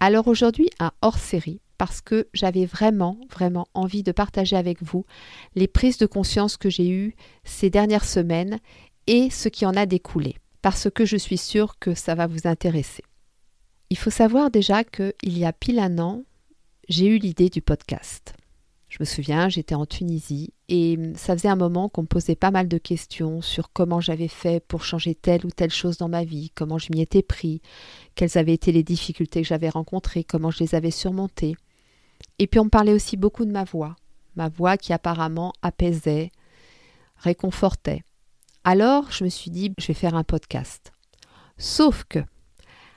Alors aujourd'hui, un hors-série parce que j'avais vraiment, vraiment envie de partager avec vous les prises de conscience que j'ai eues ces dernières semaines et ce qui en a découlé, parce que je suis sûre que ça va vous intéresser. Il faut savoir déjà qu'il y a pile un an, j'ai eu l'idée du podcast. Je me souviens, j'étais en Tunisie et ça faisait un moment qu'on me posait pas mal de questions sur comment j'avais fait pour changer telle ou telle chose dans ma vie, comment je m'y étais pris, quelles avaient été les difficultés que j'avais rencontrées, comment je les avais surmontées. Et puis on me parlait aussi beaucoup de ma voix, ma voix qui apparemment apaisait, réconfortait. Alors je me suis dit, je vais faire un podcast. Sauf que,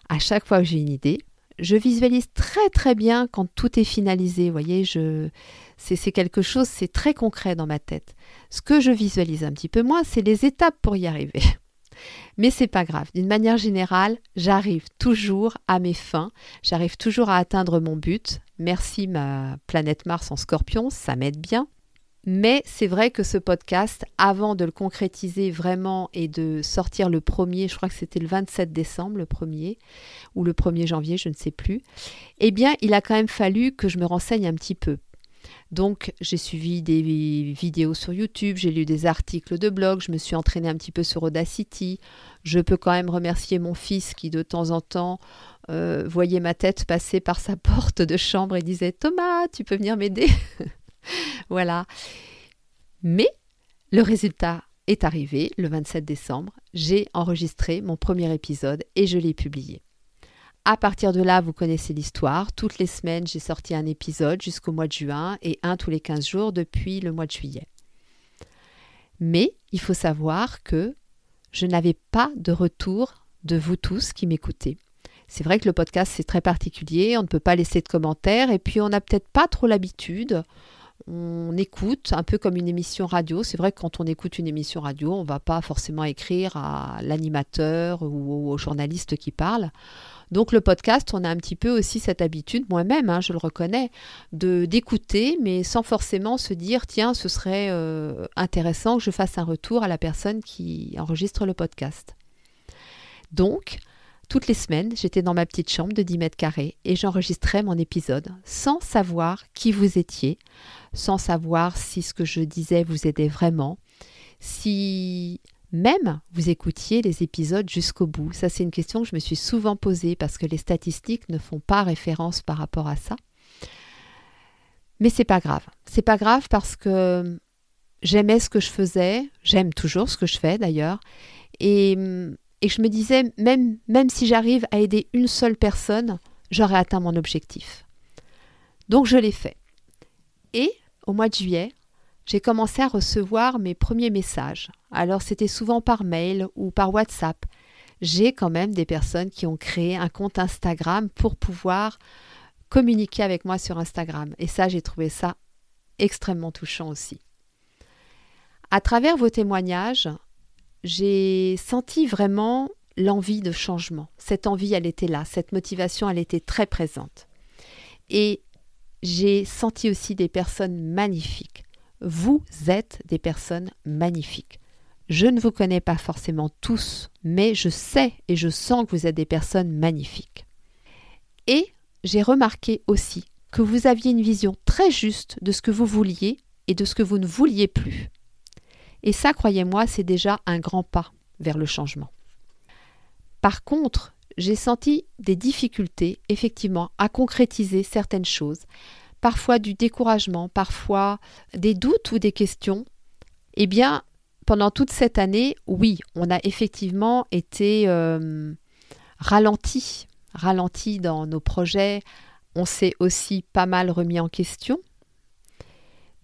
à chaque fois que j'ai une idée, je visualise très très bien quand tout est finalisé. Voyez, je, c'est quelque chose, c'est très concret dans ma tête. Ce que je visualise un petit peu moins, c'est les étapes pour y arriver. Mais c'est pas grave. D'une manière générale, j'arrive toujours à mes fins. J'arrive toujours à atteindre mon but. Merci ma planète Mars en Scorpion, ça m'aide bien. Mais c'est vrai que ce podcast, avant de le concrétiser vraiment et de sortir le premier, je crois que c'était le 27 décembre, le premier, ou le 1er janvier, je ne sais plus, eh bien, il a quand même fallu que je me renseigne un petit peu. Donc, j'ai suivi des vidéos sur YouTube, j'ai lu des articles de blog, je me suis entraînée un petit peu sur Audacity. Je peux quand même remercier mon fils qui, de temps en temps, euh, voyait ma tête passer par sa porte de chambre et disait Thomas, tu peux venir m'aider? voilà. Mais le résultat est arrivé le 27 décembre. J'ai enregistré mon premier épisode et je l'ai publié. À partir de là, vous connaissez l'histoire. Toutes les semaines, j'ai sorti un épisode jusqu'au mois de juin et un tous les 15 jours depuis le mois de juillet. Mais il faut savoir que je n'avais pas de retour de vous tous qui m'écoutez. C'est vrai que le podcast, c'est très particulier, on ne peut pas laisser de commentaires et puis on n'a peut-être pas trop l'habitude on écoute un peu comme une émission radio. C'est vrai que quand on écoute une émission radio, on ne va pas forcément écrire à l'animateur ou au journaliste qui parle. Donc le podcast, on a un petit peu aussi cette habitude, moi-même, hein, je le reconnais, de d'écouter, mais sans forcément se dire tiens, ce serait euh, intéressant que je fasse un retour à la personne qui enregistre le podcast. Donc, toutes les semaines, j'étais dans ma petite chambre de 10 mètres carrés et j'enregistrais mon épisode sans savoir qui vous étiez, sans savoir si ce que je disais vous aidait vraiment, si même vous écoutiez les épisodes jusqu'au bout. Ça, c'est une question que je me suis souvent posée parce que les statistiques ne font pas référence par rapport à ça. Mais c'est pas grave. C'est pas grave parce que j'aimais ce que je faisais, j'aime toujours ce que je fais d'ailleurs, et et je me disais, même, même si j'arrive à aider une seule personne, j'aurai atteint mon objectif. Donc je l'ai fait. Et au mois de juillet, j'ai commencé à recevoir mes premiers messages. Alors c'était souvent par mail ou par WhatsApp. J'ai quand même des personnes qui ont créé un compte Instagram pour pouvoir communiquer avec moi sur Instagram. Et ça, j'ai trouvé ça extrêmement touchant aussi. À travers vos témoignages, j'ai senti vraiment l'envie de changement. Cette envie, elle était là, cette motivation, elle était très présente. Et j'ai senti aussi des personnes magnifiques. Vous êtes des personnes magnifiques. Je ne vous connais pas forcément tous, mais je sais et je sens que vous êtes des personnes magnifiques. Et j'ai remarqué aussi que vous aviez une vision très juste de ce que vous vouliez et de ce que vous ne vouliez plus. Et ça, croyez-moi, c'est déjà un grand pas vers le changement. Par contre, j'ai senti des difficultés, effectivement, à concrétiser certaines choses, parfois du découragement, parfois des doutes ou des questions. Eh bien, pendant toute cette année, oui, on a effectivement été euh, ralenti, ralenti dans nos projets. On s'est aussi pas mal remis en question.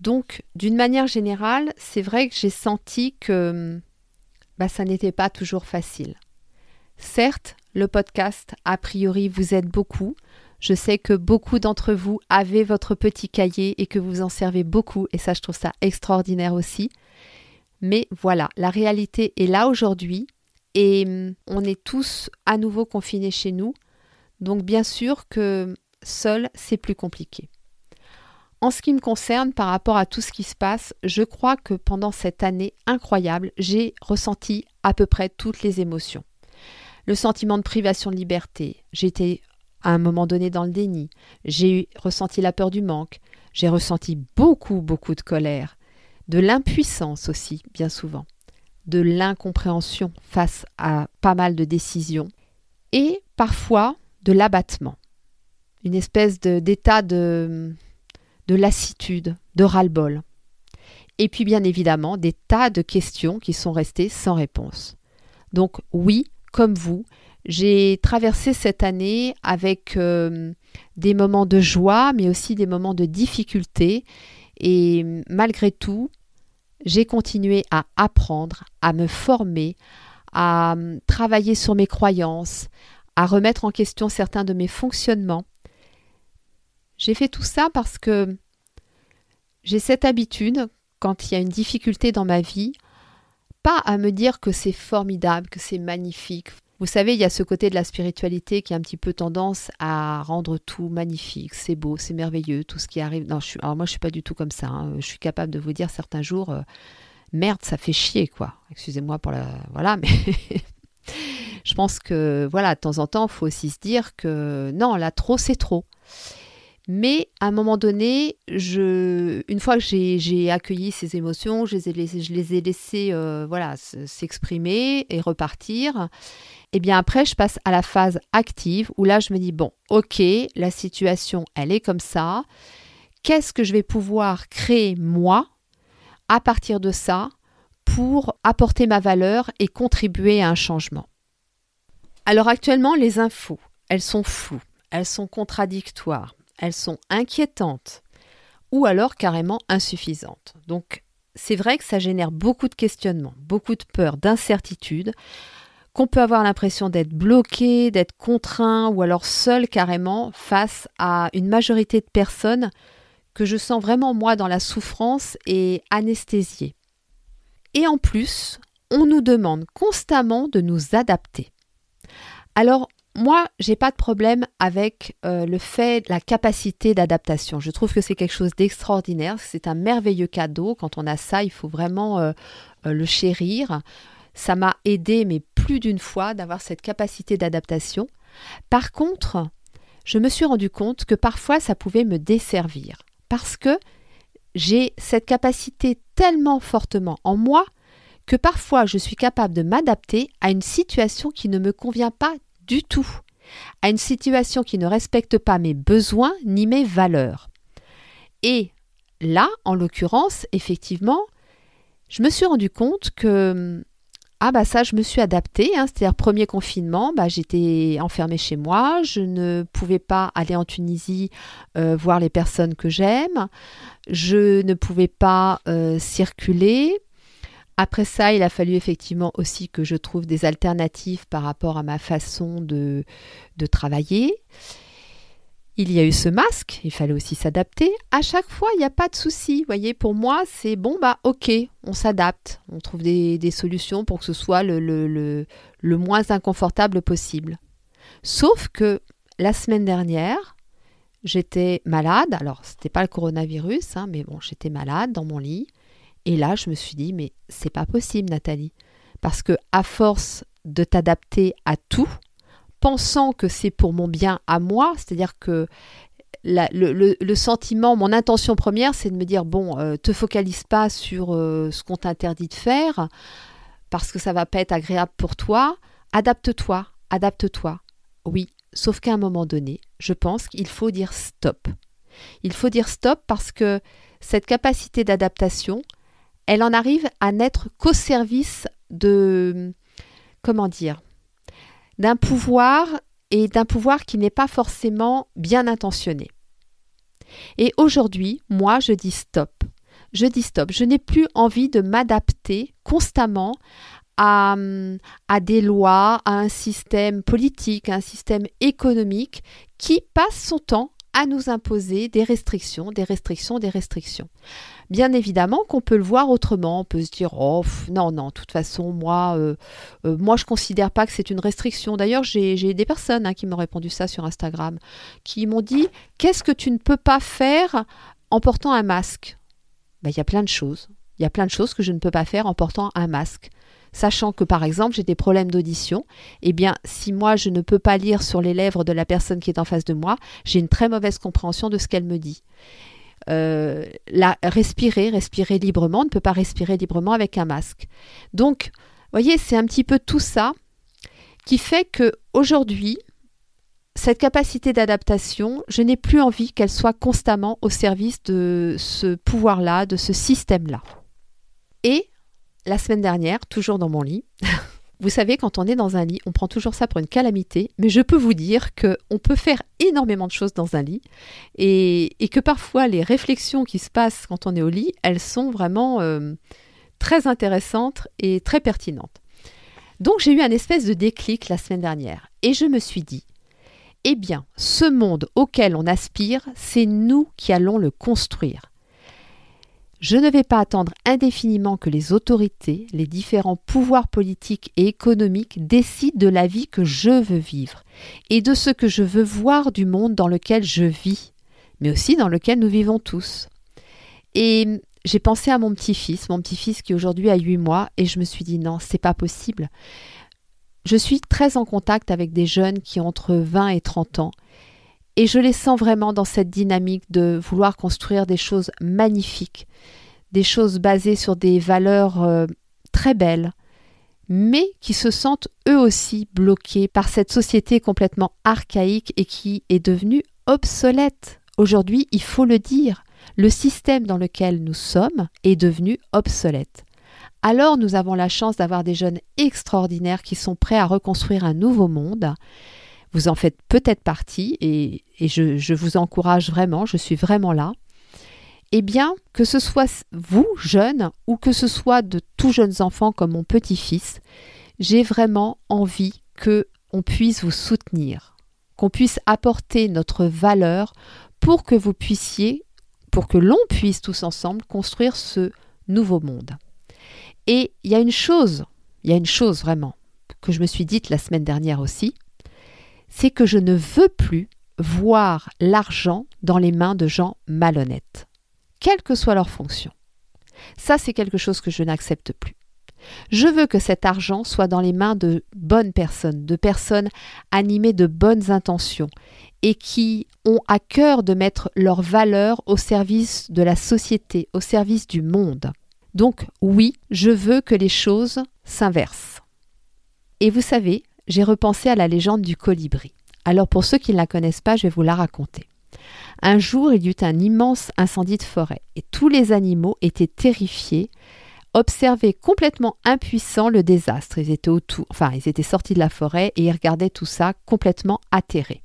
Donc, d'une manière générale, c'est vrai que j'ai senti que bah, ça n'était pas toujours facile. Certes, le podcast, a priori, vous aide beaucoup. Je sais que beaucoup d'entre vous avez votre petit cahier et que vous en servez beaucoup, et ça, je trouve ça extraordinaire aussi. Mais voilà, la réalité est là aujourd'hui, et hum, on est tous à nouveau confinés chez nous. Donc bien sûr que seul, c'est plus compliqué. En ce qui me concerne, par rapport à tout ce qui se passe, je crois que pendant cette année incroyable, j'ai ressenti à peu près toutes les émotions. Le sentiment de privation de liberté, j'étais à un moment donné dans le déni, j'ai ressenti la peur du manque, j'ai ressenti beaucoup, beaucoup de colère, de l'impuissance aussi, bien souvent, de l'incompréhension face à pas mal de décisions, et parfois de l'abattement, une espèce d'état de, de lassitude, de ras-le-bol. Et puis bien évidemment des tas de questions qui sont restées sans réponse. Donc oui, comme vous, j'ai traversé cette année avec euh, des moments de joie, mais aussi des moments de difficulté. Et malgré tout, j'ai continué à apprendre, à me former, à euh, travailler sur mes croyances, à remettre en question certains de mes fonctionnements j'ai fait tout ça parce que j'ai cette habitude, quand il y a une difficulté dans ma vie, pas à me dire que c'est formidable, que c'est magnifique. Vous savez, il y a ce côté de la spiritualité qui a un petit peu tendance à rendre tout magnifique, c'est beau, c'est merveilleux, tout ce qui arrive. Non, je suis, alors moi, je suis pas du tout comme ça. Hein. Je suis capable de vous dire certains jours, euh, merde, ça fait chier, quoi. Excusez-moi pour la, voilà, mais je pense que, voilà, de temps en temps, il faut aussi se dire que non, là, trop, c'est trop. Mais à un moment donné, une fois que j'ai accueilli ces émotions, je les ai laissées, je les ai laissées euh, voilà, s'exprimer et repartir. Et eh bien après, je passe à la phase active où là, je me dis, bon, ok, la situation, elle est comme ça. Qu'est-ce que je vais pouvoir créer moi à partir de ça pour apporter ma valeur et contribuer à un changement? Alors actuellement, les infos, elles sont floues, elles sont contradictoires elles sont inquiétantes ou alors carrément insuffisantes. Donc c'est vrai que ça génère beaucoup de questionnements, beaucoup de peur, d'incertitude, qu'on peut avoir l'impression d'être bloqué, d'être contraint ou alors seul carrément face à une majorité de personnes que je sens vraiment moi dans la souffrance et anesthésiée. Et en plus, on nous demande constamment de nous adapter. Alors, moi, j'ai pas de problème avec euh, le fait, la capacité d'adaptation. Je trouve que c'est quelque chose d'extraordinaire. C'est un merveilleux cadeau. Quand on a ça, il faut vraiment euh, euh, le chérir. Ça m'a aidé, mais plus d'une fois, d'avoir cette capacité d'adaptation. Par contre, je me suis rendu compte que parfois, ça pouvait me desservir. Parce que j'ai cette capacité tellement fortement en moi que parfois je suis capable de m'adapter à une situation qui ne me convient pas du tout à une situation qui ne respecte pas mes besoins ni mes valeurs. Et là, en l'occurrence, effectivement, je me suis rendu compte que ah bah ça je me suis adaptée, hein, c'est-à-dire premier confinement, bah, j'étais enfermée chez moi, je ne pouvais pas aller en Tunisie euh, voir les personnes que j'aime, je ne pouvais pas euh, circuler, après ça, il a fallu effectivement aussi que je trouve des alternatives par rapport à ma façon de, de travailler. Il y a eu ce masque, il fallait aussi s'adapter. À chaque fois, il n'y a pas de souci. Vous voyez, pour moi, c'est bon, bah ok, on s'adapte. On trouve des, solutions pour que ce soit le moins inconfortable possible. Sauf que la semaine dernière, j'étais malade. Alors, ce n'était pas le coronavirus, hein, mais bon, j'étais malade dans mon lit. Et là, je me suis dit, mais c'est pas possible, Nathalie. Parce que à force de t'adapter à tout, pensant que c'est pour mon bien à moi, c'est-à-dire que le, sentiment, mon intention première, c'est de me dire, bon, euh, te focalise pas sur euh, ce qu'on t'interdit de faire, parce que ça va pas être agréable pour toi. Adapte-toi, adapte-toi. Oui, sauf qu'à un moment donné, je pense qu'il faut dire stop. Il faut dire stop parce que cette capacité d'adaptation, elle en arrive à n'être qu'au service de, comment d'un pouvoir et d'un pouvoir qui n'est pas forcément bien intentionné. Et aujourd'hui, moi, je dis stop. Je dis stop. Je n'ai plus envie de m'adapter constamment à, à, des lois, à un système politique, à un système économique qui passe son temps à nous imposer des restrictions, des restrictions, des restrictions. Bien évidemment qu'on peut le voir autrement, on peut se dire oh non non, de toute façon moi euh, euh, moi je considère pas que c'est une restriction. D'ailleurs j'ai des personnes hein, qui m'ont répondu ça sur Instagram, qui m'ont dit qu'est-ce que tu ne peux pas faire en portant un masque? Ben, Il y a plein de choses. Il y a plein de choses que je ne peux pas faire en portant un masque sachant que par exemple j'ai des problèmes d'audition, eh bien si moi je ne peux pas lire sur les lèvres de la personne qui est en face de moi, j'ai une très mauvaise compréhension de ce qu'elle me dit. Euh, la, respirer, respirer librement, on ne peut pas respirer librement avec un masque. Donc, vous voyez, c'est un petit peu tout ça qui fait que aujourd'hui, cette capacité d'adaptation, je n'ai plus envie qu'elle soit constamment au service de ce pouvoir-là, de ce système-là. Et la semaine dernière, toujours dans mon lit, Vous savez, quand on est dans un lit, on prend toujours ça pour une calamité, mais je peux vous dire qu'on peut faire énormément de choses dans un lit et, que parfois les réflexions qui se passent quand on est au lit, elles sont vraiment euh, très intéressantes et très pertinentes. Donc j'ai eu un espèce de déclic la semaine dernière et je me suis dit, eh bien, ce monde auquel on aspire, c'est nous qui allons le construire. Je ne vais pas attendre indéfiniment que les autorités, les différents pouvoirs politiques et économiques décident de la vie que je veux vivre et de ce que je veux voir du monde dans lequel je vis, mais aussi dans lequel nous vivons tous. Et j'ai pensé à mon petit-fils, mon petit-fils qui aujourd'hui a 8 mois, et je me suis dit non, c'est pas possible. Je suis très en contact avec des jeunes qui ont entre 20 et 30 ans et je les sens vraiment dans cette dynamique de vouloir construire des choses magnifiques, des choses basées sur des valeurs euh, très belles, mais qui se sentent eux aussi bloqués par cette société complètement archaïque et qui est devenue obsolète. Aujourd'hui, il faut le dire, le système dans lequel nous sommes est devenu obsolète. Alors nous avons la chance d'avoir des jeunes extraordinaires qui sont prêts à reconstruire un nouveau monde, vous en faites peut-être partie et, je, vous encourage vraiment, je suis vraiment là. Eh bien, que ce soit vous, jeunes, ou que ce soit de tout jeunes enfants comme mon petit-fils, j'ai vraiment envie que on puisse vous soutenir, qu'on puisse apporter notre valeur pour que vous puissiez, pour que l'on puisse tous ensemble construire ce nouveau monde. Et il y a une chose, il y a une chose vraiment que je me suis dite la semaine dernière aussi, c'est que je ne veux plus voir l'argent dans les mains de gens malhonnêtes, quelle que soit leur fonction. Ça, c'est quelque chose que je n'accepte plus. Je veux que cet argent soit dans les mains de bonnes personnes, de personnes animées de bonnes intentions et qui ont à cœur de mettre leurs valeurs au service de la société, au service du monde. Donc oui, je veux que les choses s'inversent. Et vous savez, j'ai repensé à la légende du colibri. Alors pour ceux qui ne la connaissent pas, je vais vous la raconter. Un jour, il y eut un immense incendie de forêt et tous les animaux étaient terrifiés, observaient complètement impuissants le désastre. Ils étaient autour, enfin, ils étaient sortis de la forêt et ils regardaient tout ça complètement atterrés.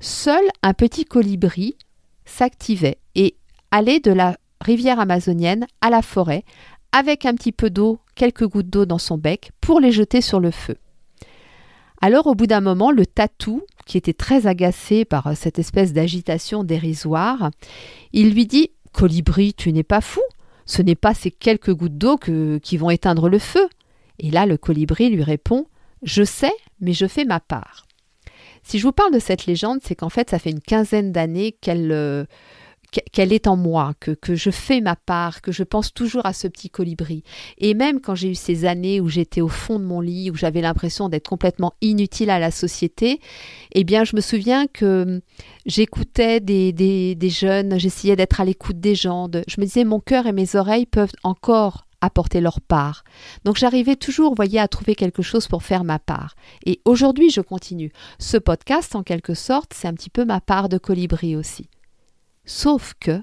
Seul un petit colibri s'activait et allait de la rivière amazonienne à la forêt avec un petit peu d'eau, quelques gouttes d'eau dans son bec pour les jeter sur le feu. Alors au bout d'un moment, le tatou, qui était très agacé par euh, cette espèce d'agitation dérisoire, il lui dit Colibri, tu n'es pas fou Ce n'est pas ces quelques gouttes d'eau qui vont éteindre le feu. Et là, le colibri lui répond Je sais, mais je fais ma part. Si je vous parle de cette légende, c'est qu'en fait, ça fait une quinzaine d'années qu'elle. Euh, qu'elle est en moi, que, je fais ma part, que je pense toujours à ce petit colibri. Et même quand j'ai eu ces années où j'étais au fond de mon lit, où j'avais l'impression d'être complètement inutile à la société, eh bien je me souviens que hum, j'écoutais des, des, des, jeunes, j'essayais d'être à l'écoute des gens, je me disais mon cœur et mes oreilles peuvent encore apporter leur part. Donc j'arrivais toujours, voyez, à trouver quelque chose pour faire ma part. Et aujourd'hui, je continue. Ce podcast, en quelque sorte, c'est un petit peu ma part de colibri aussi. Sauf que,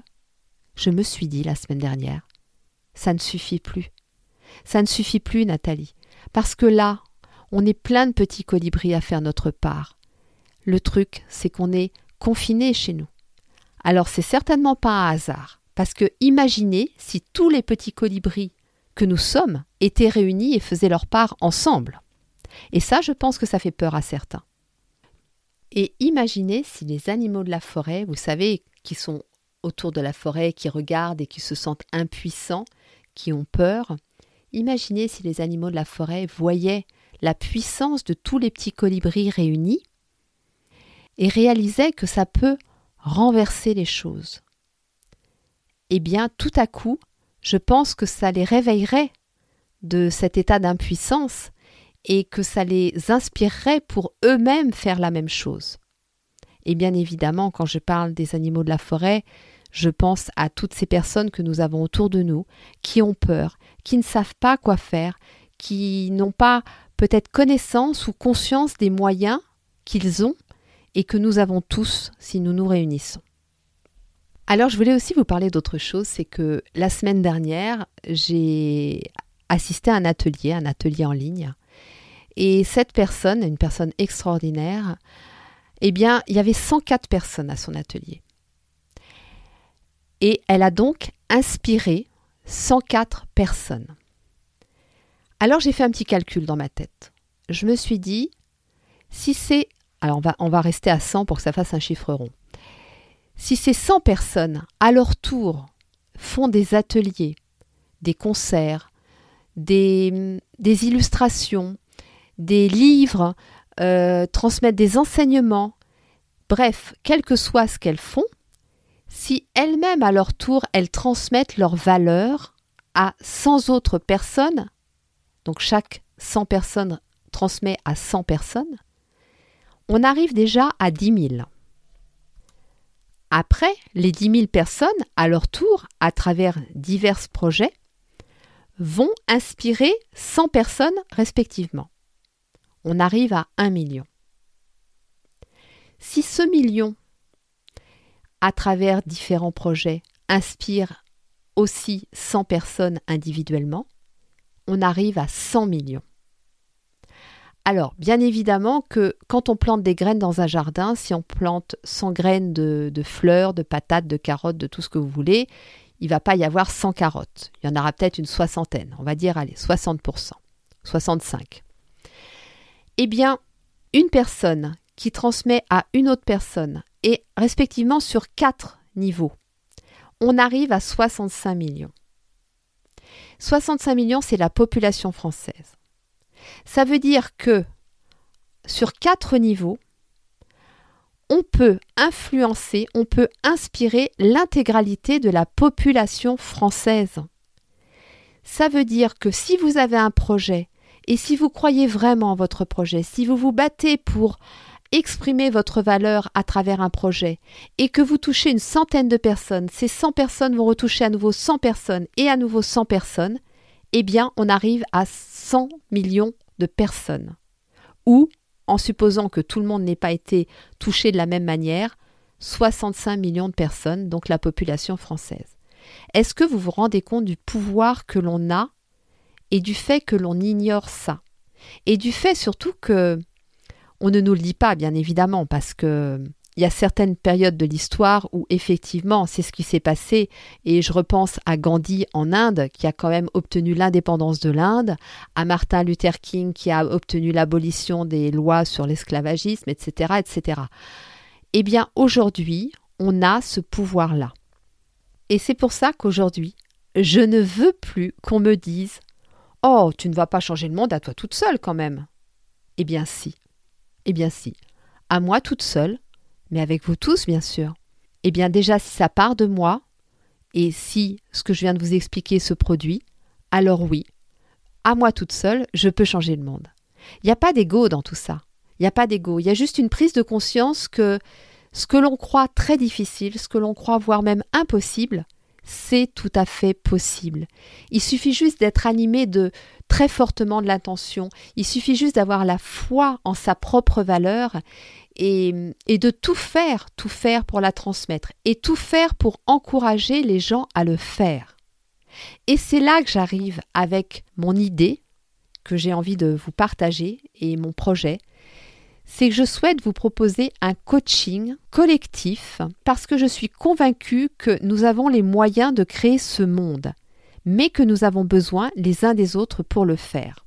je me suis dit la semaine dernière, ça ne suffit plus. Ça ne suffit plus, Nathalie. Parce que là, on est plein de petits colibris à faire notre part. Le truc, c'est qu'on est confinés chez nous. Alors c'est certainement pas un hasard. Parce que imaginez si tous les petits colibris que nous sommes étaient réunis et faisaient leur part ensemble. Et ça, je pense que ça fait peur à certains. Et imaginez si les animaux de la forêt, vous savez, qui sont autour de la forêt, qui regardent et qui se sentent impuissants, qui ont peur, imaginez si les animaux de la forêt voyaient la puissance de tous les petits colibris réunis et réalisaient que ça peut renverser les choses. Eh bien, tout à coup, je pense que ça les réveillerait de cet état d'impuissance et que ça les inspirerait pour eux-mêmes faire la même chose. Et bien évidemment, quand je parle des animaux de la forêt, je pense à toutes ces personnes que nous avons autour de nous, qui ont peur, qui ne savent pas quoi faire, qui n'ont pas peut-être connaissance ou conscience des moyens qu'ils ont et que nous avons tous si nous nous réunissons. Alors je voulais aussi vous parler d'autre chose, c'est que la semaine dernière, j'ai assisté à un atelier, un atelier en ligne, et cette personne, une personne extraordinaire, eh bien, il y avait 104 personnes à son atelier. Et elle a donc inspiré 104 personnes. Alors j'ai fait un petit calcul dans ma tête. Je me suis dit, si c'est... Alors on va, rester à 100 pour que ça fasse un chiffre rond. Si ces 100 personnes, à leur tour, font des ateliers, des concerts, des, des illustrations, des livres, euh, transmettre des enseignements, bref, quel que soit ce qu'elles font, si elles-mêmes à leur tour, elles transmettent leurs valeurs à 100 autres personnes, donc chaque 100 personnes transmet à 100 personnes, on arrive déjà à 10 000. Après, les 10 000 personnes, à leur tour, à travers divers projets, vont inspirer 100 personnes respectivement on arrive à 1 million. Si ce million, à travers différents projets, inspire aussi 100 personnes individuellement, on arrive à 100 millions. Alors, bien évidemment que quand on plante des graines dans un jardin, si on plante 100 graines de, fleurs, de patates, de carottes, de tout ce que vous voulez, il ne va pas y avoir 100 carottes. Il y en aura peut-être une soixantaine, on va dire, allez, 60%, 65 eh bien, une personne qui transmet à une autre personne, et respectivement sur quatre niveaux, on arrive à 65 millions. 65 millions, c'est la population française. Ça veut dire que sur quatre niveaux, on peut influencer, on peut inspirer l'intégralité de la population française. Ça veut dire que si vous avez un projet et si vous croyez vraiment en votre projet, si vous vous battez pour exprimer votre valeur à travers un projet et que vous touchez une centaine de personnes, ces 100 personnes vont retoucher à nouveau 100 personnes et à nouveau 100 personnes, eh bien on arrive à 100 millions de personnes. Ou, en supposant que tout le monde n'ait pas été touché de la même manière, 65 millions de personnes, donc la population française. Est-ce que vous vous rendez compte du pouvoir que l'on a et du fait que l'on ignore ça. Et du fait surtout que on ne nous le dit pas, bien évidemment, parce que il y a certaines périodes de l'histoire où effectivement c'est ce qui s'est passé et je repense à Gandhi en Inde qui a quand même obtenu l'indépendance de l'Inde, à Martin Luther King qui a obtenu l'abolition des lois sur l'esclavagisme, etc., etc. Eh bien aujourd'hui on a ce pouvoir-là. Et c'est pour ça qu'aujourd'hui je ne veux plus qu'on me dise Oh, tu ne vas pas changer le monde à toi toute seule quand même. Eh bien si. Eh bien si. À moi toute seule, mais avec vous tous bien sûr. Eh bien déjà si ça part de moi, et si ce que je viens de vous expliquer se produit, alors oui, à moi toute seule, je peux changer le monde. Il n'y a pas d'ego dans tout ça. Il n'y a pas d'ego. Il y a juste une prise de conscience que ce que l'on croit très difficile, ce que l'on croit voire même impossible, c'est tout à fait possible. Il suffit juste d'être animé de très fortement de l'intention, il suffit juste d'avoir la foi en sa propre valeur et, de tout faire, tout faire pour la transmettre et tout faire pour encourager les gens à le faire. Et c'est là que j'arrive avec mon idée que j'ai envie de vous partager et mon projet, c'est que je souhaite vous proposer un coaching collectif parce que je suis convaincue que nous avons les moyens de créer ce monde. mais que nous avons besoin les uns des autres pour le faire.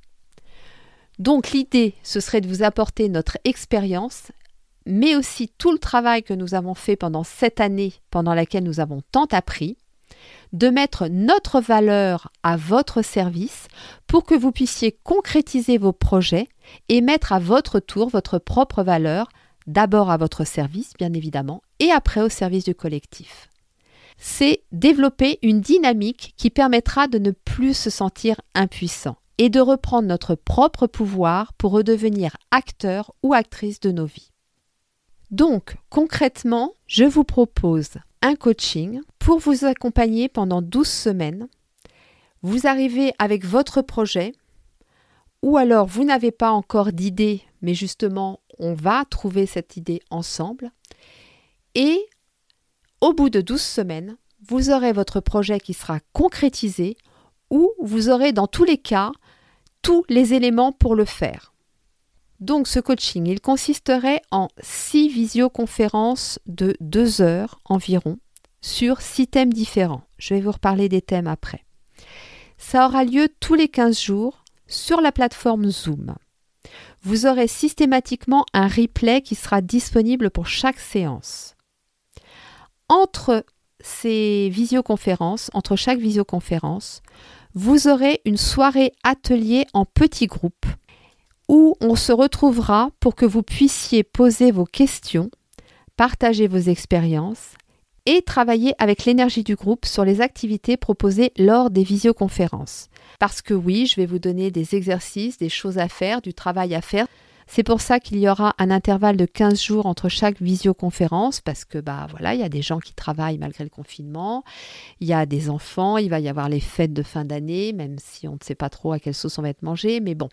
Donc l'idée, ce serait de vous apporter notre expérience, mais aussi tout le travail que nous avons fait pendant cette année pendant laquelle nous avons tant appris, de mettre notre valeur à votre service pour que vous puissiez concrétiser vos projets et mettre à votre tour votre propre valeur, d'abord à votre service, bien évidemment, et après au service du collectif. C'est développer une dynamique qui permettra de ne plus se sentir impuissant et de reprendre notre propre pouvoir pour redevenir acteur ou actrice de nos vies. Donc, concrètement, je vous propose un coaching pour vous accompagner pendant 12 semaines. Vous arrivez avec votre projet ou alors vous n'avez pas encore d'idée, mais justement, on va trouver cette idée ensemble. Et au bout de 12 semaines, vous aurez votre projet qui sera concrétisé ou vous aurez dans tous les cas tous les éléments pour le faire. Donc ce coaching, il consisterait en six visioconférences de deux heures environ sur six thèmes différents. Je vais vous reparler des thèmes après. Ça aura lieu tous les 15 jours sur la plateforme Zoom. Vous aurez systématiquement un replay qui sera disponible pour chaque séance. Entre ces visioconférences, entre chaque visioconférence, vous aurez une soirée atelier en petits groupes où on se retrouvera pour que vous puissiez poser vos questions, partager vos expériences et travailler avec l'énergie du groupe sur les activités proposées lors des visioconférences. Parce que oui, je vais vous donner des exercices, des choses à faire, du travail à faire. C'est pour ça qu'il y aura un intervalle de 15 jours entre chaque visioconférence parce que bah voilà, il y a des gens qui travaillent malgré le confinement, il y a des enfants, il va y avoir les fêtes de fin d'année, même si on ne sait pas trop à quelle sauce on va être mangé, mais bon.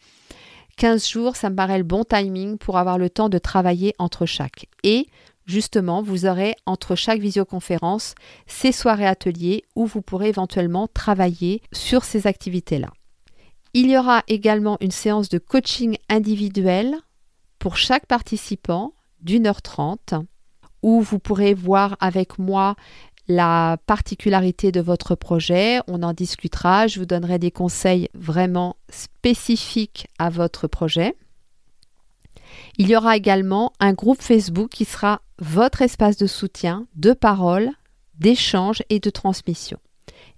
15 jours, ça me paraît le bon timing pour avoir le temps de travailler entre chaque. Et justement, vous aurez entre chaque visioconférence ces soirées ateliers où vous pourrez éventuellement travailler sur ces activités-là. Il y aura également une séance de coaching individuel pour chaque participant d'une heure trente où vous pourrez voir avec moi la particularité de votre projet. On en discutera. Je vous donnerai des conseils vraiment spécifiques à votre projet. Il y aura également un groupe Facebook qui sera votre espace de soutien, de parole, d'échange et de transmission.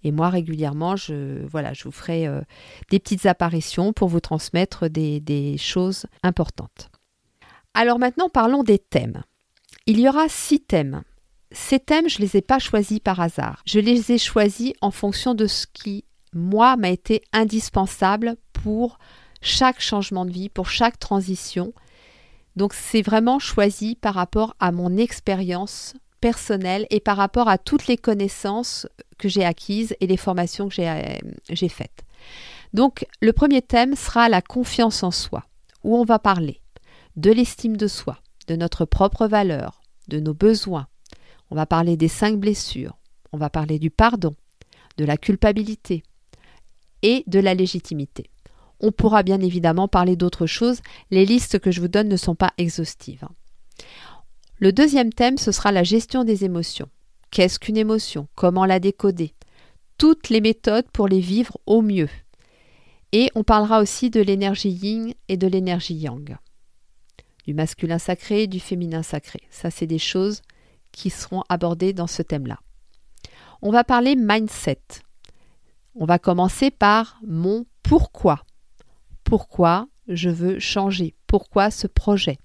Et moi, régulièrement, je, voilà, je vous ferai euh, des petites apparitions pour vous transmettre des, des choses importantes. Alors maintenant, parlons des thèmes. Il y aura six thèmes. Ces thèmes, je ne les ai pas choisis par hasard. Je les ai choisis en fonction de ce qui, moi, m'a été indispensable pour chaque changement de vie, pour chaque transition. Donc c'est vraiment choisi par rapport à mon expérience personnelle et par rapport à toutes les connaissances que j'ai acquises et les formations que euh, j'ai faites. Donc le premier thème sera la confiance en soi, où on va parler de l'estime de soi, de notre propre valeur, de nos besoins. On va parler des cinq blessures, on va parler du pardon, de la culpabilité et de la légitimité. On pourra bien évidemment parler d'autres choses, les listes que je vous donne ne sont pas exhaustives. Le deuxième thème, ce sera la gestion des émotions. Qu'est-ce qu'une émotion? Comment la décoder? Toutes les méthodes pour les vivre au mieux. Et on parlera aussi de l'énergie yin et de l'énergie yang du masculin sacré, du féminin sacré. Ça, c'est des choses qui seront abordées dans ce thème-là. On va parler mindset. On va commencer par mon pourquoi. Pourquoi je veux changer? Pourquoi ce projet?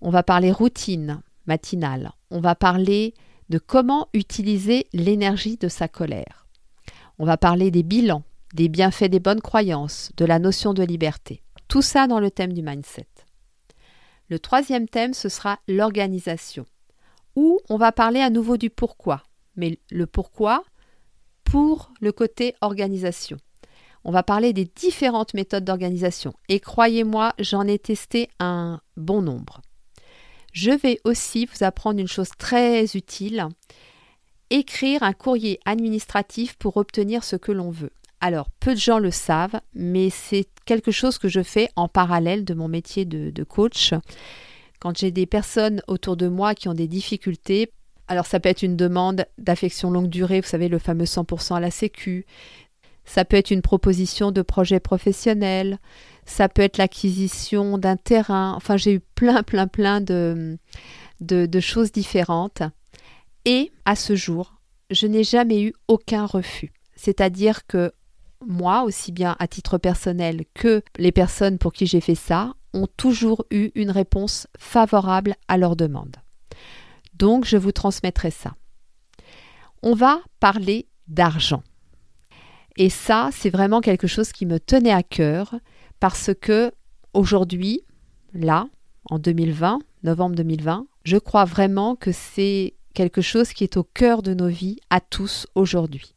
On va parler routine matinale. On va parler de comment utiliser l'énergie de sa colère. On va parler des bilans, des bienfaits des bonnes croyances, de la notion de liberté. Tout ça dans le thème du mindset. Le troisième thème, ce sera l'organisation, où on va parler à nouveau du pourquoi, mais le pourquoi pour le côté organisation. On va parler des différentes méthodes d'organisation et croyez-moi, j'en ai testé un bon nombre. Je vais aussi vous apprendre une chose très utile, écrire un courrier administratif pour obtenir ce que l'on veut. Alors, peu de gens le savent, mais c'est quelque chose que je fais en parallèle de mon métier de, coach. Quand j'ai des personnes autour de moi qui ont des difficultés, Alors ça peut être une demande d'affection longue durée, vous savez, le fameux 100% à la Sécu. Ça peut être une proposition de projet professionnel. Ça peut être l'acquisition d'un terrain. Enfin, j'ai eu plein, plein, plein de, de, de choses différentes. Et à ce jour, je n'ai jamais eu aucun refus. C'est-à-dire que moi, aussi bien à titre personnel que les personnes pour qui j'ai fait ça, ont toujours eu une réponse favorable à leur demande. Donc, je vous transmettrai ça. On va parler d'argent. Et ça, c'est vraiment quelque chose qui me tenait à cœur parce que aujourd'hui, là, en 2020, novembre 2020, je crois vraiment que c'est quelque chose qui est au cœur de nos vies à tous aujourd'hui.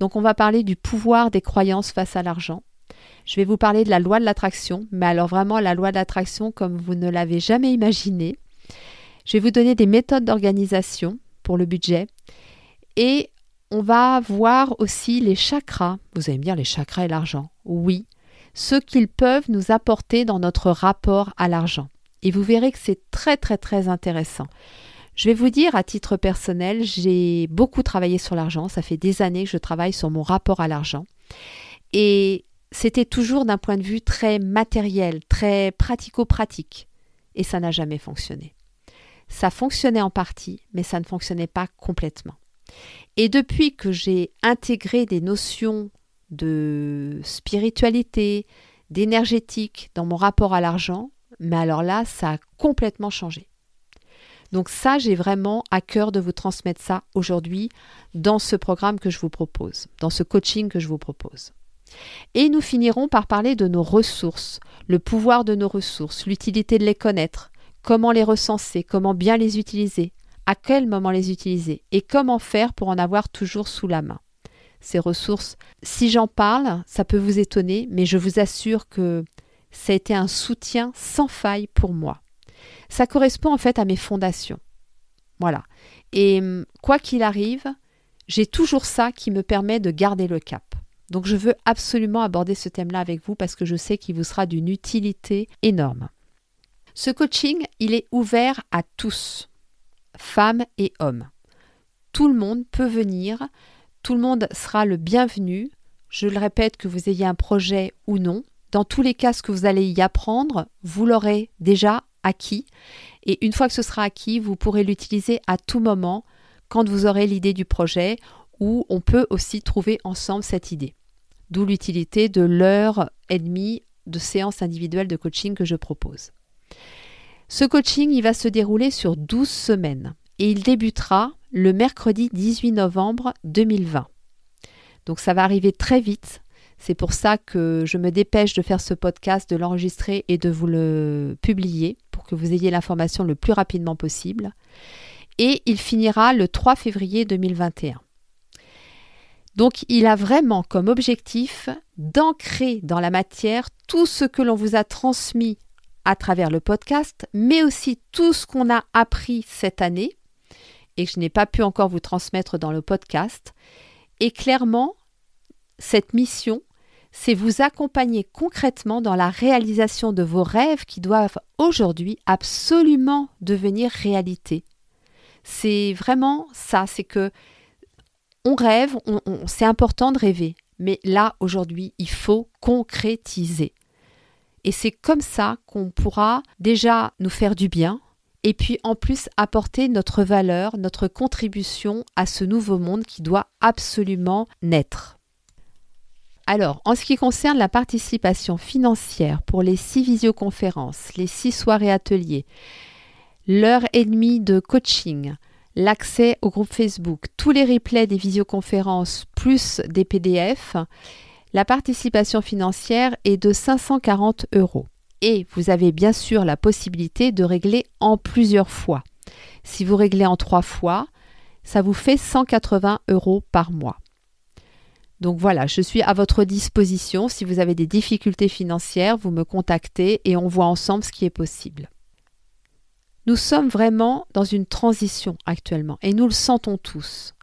Donc on va parler du pouvoir des croyances face à l'argent. Je vais vous parler de la loi de l'attraction, mais alors vraiment la loi de l'attraction comme vous ne l'avez jamais imaginé. Je vais vous donner des méthodes d'organisation pour le budget et on va voir aussi les chakras. Vous allez me dire les chakras et l'argent. Oui, ce qu'ils peuvent nous apporter dans notre rapport à l'argent. Et vous verrez que c'est très très très intéressant. Je vais vous dire, à titre personnel, j'ai beaucoup travaillé sur l'argent. Ça fait des années que je travaille sur mon rapport à l'argent. Et c'était toujours d'un point de vue très matériel, très pratico-pratique. Et ça n'a jamais fonctionné. Ça fonctionnait en partie, mais ça ne fonctionnait pas complètement. Et depuis que j'ai intégré des notions de spiritualité, d'énergétique dans mon rapport à l'argent, mais alors là, ça a complètement changé. Donc ça, j'ai vraiment à cœur de vous transmettre ça aujourd'hui dans ce programme que je vous propose, dans ce coaching que je vous propose. Et nous finirons par parler de nos ressources, le pouvoir de nos ressources, l'utilité de les connaître, comment les recenser, comment bien les utiliser, à quel moment les utiliser et comment faire pour en avoir toujours sous la main. Ces ressources, si j'en parle, ça peut vous étonner, mais je vous assure que ça a été un soutien sans faille pour moi ça correspond en fait à mes fondations. Voilà. Et hum, quoi qu'il arrive, j'ai toujours ça qui me permet de garder le cap. Donc je veux absolument aborder ce thème-là avec vous parce que je sais qu'il vous sera d'une utilité énorme. Ce coaching, il est ouvert à tous, femmes et hommes. Tout le monde peut venir, tout le monde sera le bienvenu. Je le répète, que vous ayez un projet ou non. Dans tous les cas, ce que vous allez y apprendre, vous l'aurez déjà acquis. Et une fois que ce sera acquis, vous pourrez l'utiliser à tout moment quand vous aurez l'idée du projet ou on peut aussi trouver ensemble cette idée. D'où l'utilité de l'heure et demie de séance individuelle de coaching que je propose. Ce coaching, il va se dérouler sur 12 semaines et il débutera le mercredi 18 novembre 2020. Donc ça va arriver très vite. C'est pour ça que je me dépêche de faire ce podcast, de l'enregistrer et de vous le publier que vous ayez l'information le plus rapidement possible. Et il finira le 3 février 2021. Donc il a vraiment comme objectif d'ancrer dans la matière tout ce que l'on vous a transmis à travers le podcast, mais aussi tout ce qu'on a appris cette année et que je n'ai pas pu encore vous transmettre dans le podcast. Et clairement, cette mission, c'est vous accompagner concrètement dans la réalisation de vos rêves qui doivent aujourd'hui absolument devenir réalité. C'est vraiment ça, c'est que on rêve, c'est important de rêver, mais là aujourd'hui, il faut concrétiser. Et c'est comme ça qu'on pourra déjà nous faire du bien, et puis en plus apporter notre valeur, notre contribution à ce nouveau monde qui doit absolument naître. Alors, en ce qui concerne la participation financière pour les six visioconférences, les six soirées ateliers, l'heure et demie de coaching, l'accès au groupe Facebook, tous les replays des visioconférences plus des PDF, la participation financière est de 540 euros. Et vous avez bien sûr la possibilité de régler en plusieurs fois. Si vous réglez en trois fois, ça vous fait 180 euros par mois. Donc voilà, je suis à votre disposition. Si vous avez des difficultés financières, vous me contactez et on voit ensemble ce qui est possible. Nous sommes vraiment dans une transition actuellement et nous le sentons tous.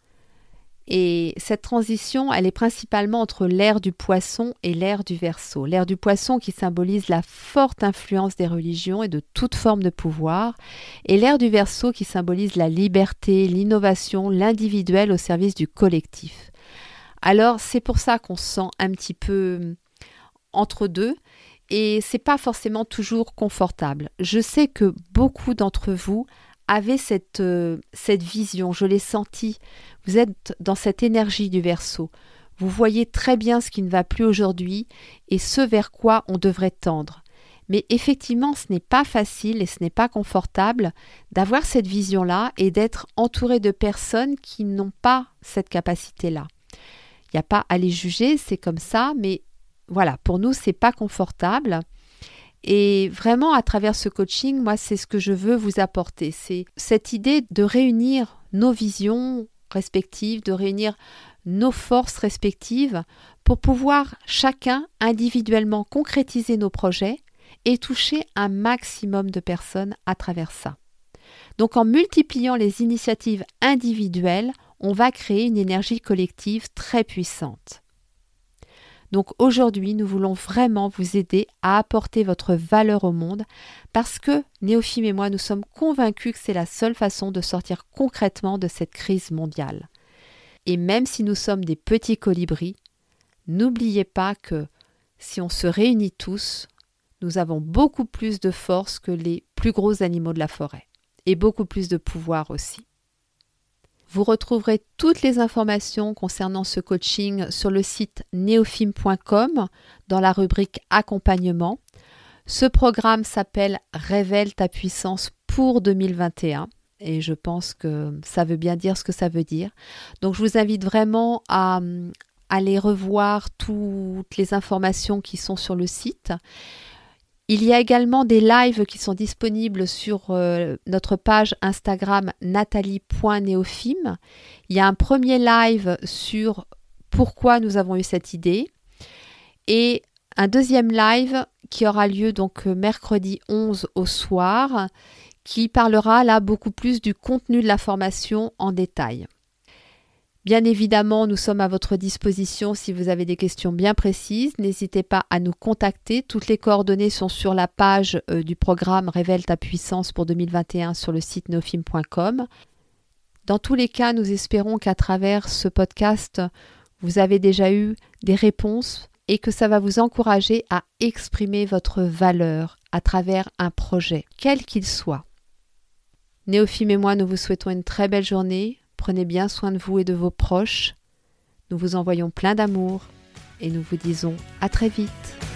Et cette transition, elle est principalement entre l'ère du poisson et l'ère du verso. L'ère du poisson qui symbolise la forte influence des religions et de toute forme de pouvoir, et l'ère du verso qui symbolise la liberté, l'innovation, l'individuel au service du collectif. Alors c'est pour ça qu'on se sent un petit peu entre deux et c'est pas forcément toujours confortable. Je sais que beaucoup d'entre vous avez cette, euh, cette vision, je l'ai senti. Vous êtes dans cette énergie du verso. Vous voyez très bien ce qui ne va plus aujourd'hui et ce vers quoi on devrait tendre. Mais effectivement, ce n'est pas facile et ce n'est pas confortable d'avoir cette vision-là et d'être entouré de personnes qui n'ont pas cette capacité-là. Il n'y a pas à les juger, c'est comme ça, mais voilà, pour nous, c'est pas confortable. Et vraiment, à travers ce coaching, moi, c'est ce que je veux vous apporter. C'est cette idée de réunir nos visions respectives, de réunir nos forces respectives pour pouvoir chacun individuellement concrétiser nos projets et toucher un maximum de personnes à travers ça. Donc en multipliant les initiatives individuelles, on va créer une énergie collective très puissante. Donc aujourd'hui, nous voulons vraiment vous aider à apporter votre valeur au monde parce que Néophime et moi, nous sommes convaincus que c'est la seule façon de sortir concrètement de cette crise mondiale. Et même si nous sommes des petits colibris, n'oubliez pas que si on se réunit tous, nous avons beaucoup plus de force que les plus gros animaux de la forêt et beaucoup plus de pouvoir aussi. Vous retrouverez toutes les informations concernant ce coaching sur le site neofim.com dans la rubrique accompagnement. Ce programme s'appelle Révèle ta puissance pour 2021 et je pense que ça veut bien dire ce que ça veut dire. Donc je vous invite vraiment à aller revoir toutes les informations qui sont sur le site. Il y a également des lives qui sont disponibles sur euh, notre page Instagram nathalie.neophime. Il y a un premier live sur pourquoi nous avons eu cette idée et un deuxième live qui aura lieu donc mercredi 11 au soir qui parlera là beaucoup plus du contenu de la formation en détail. Bien évidemment, nous sommes à votre disposition si vous avez des questions bien précises. N'hésitez pas à nous contacter. Toutes les coordonnées sont sur la page euh, du programme Révèle ta puissance pour 2021 sur le site nofim.com. Dans tous les cas, nous espérons qu'à travers ce podcast, vous avez déjà eu des réponses et que ça va vous encourager à exprimer votre valeur à travers un projet, quel qu'il soit. Néophime et moi, nous vous souhaitons une très belle journée. Prenez bien soin de vous et de vos proches. Nous vous envoyons plein d'amour et nous vous disons à très vite.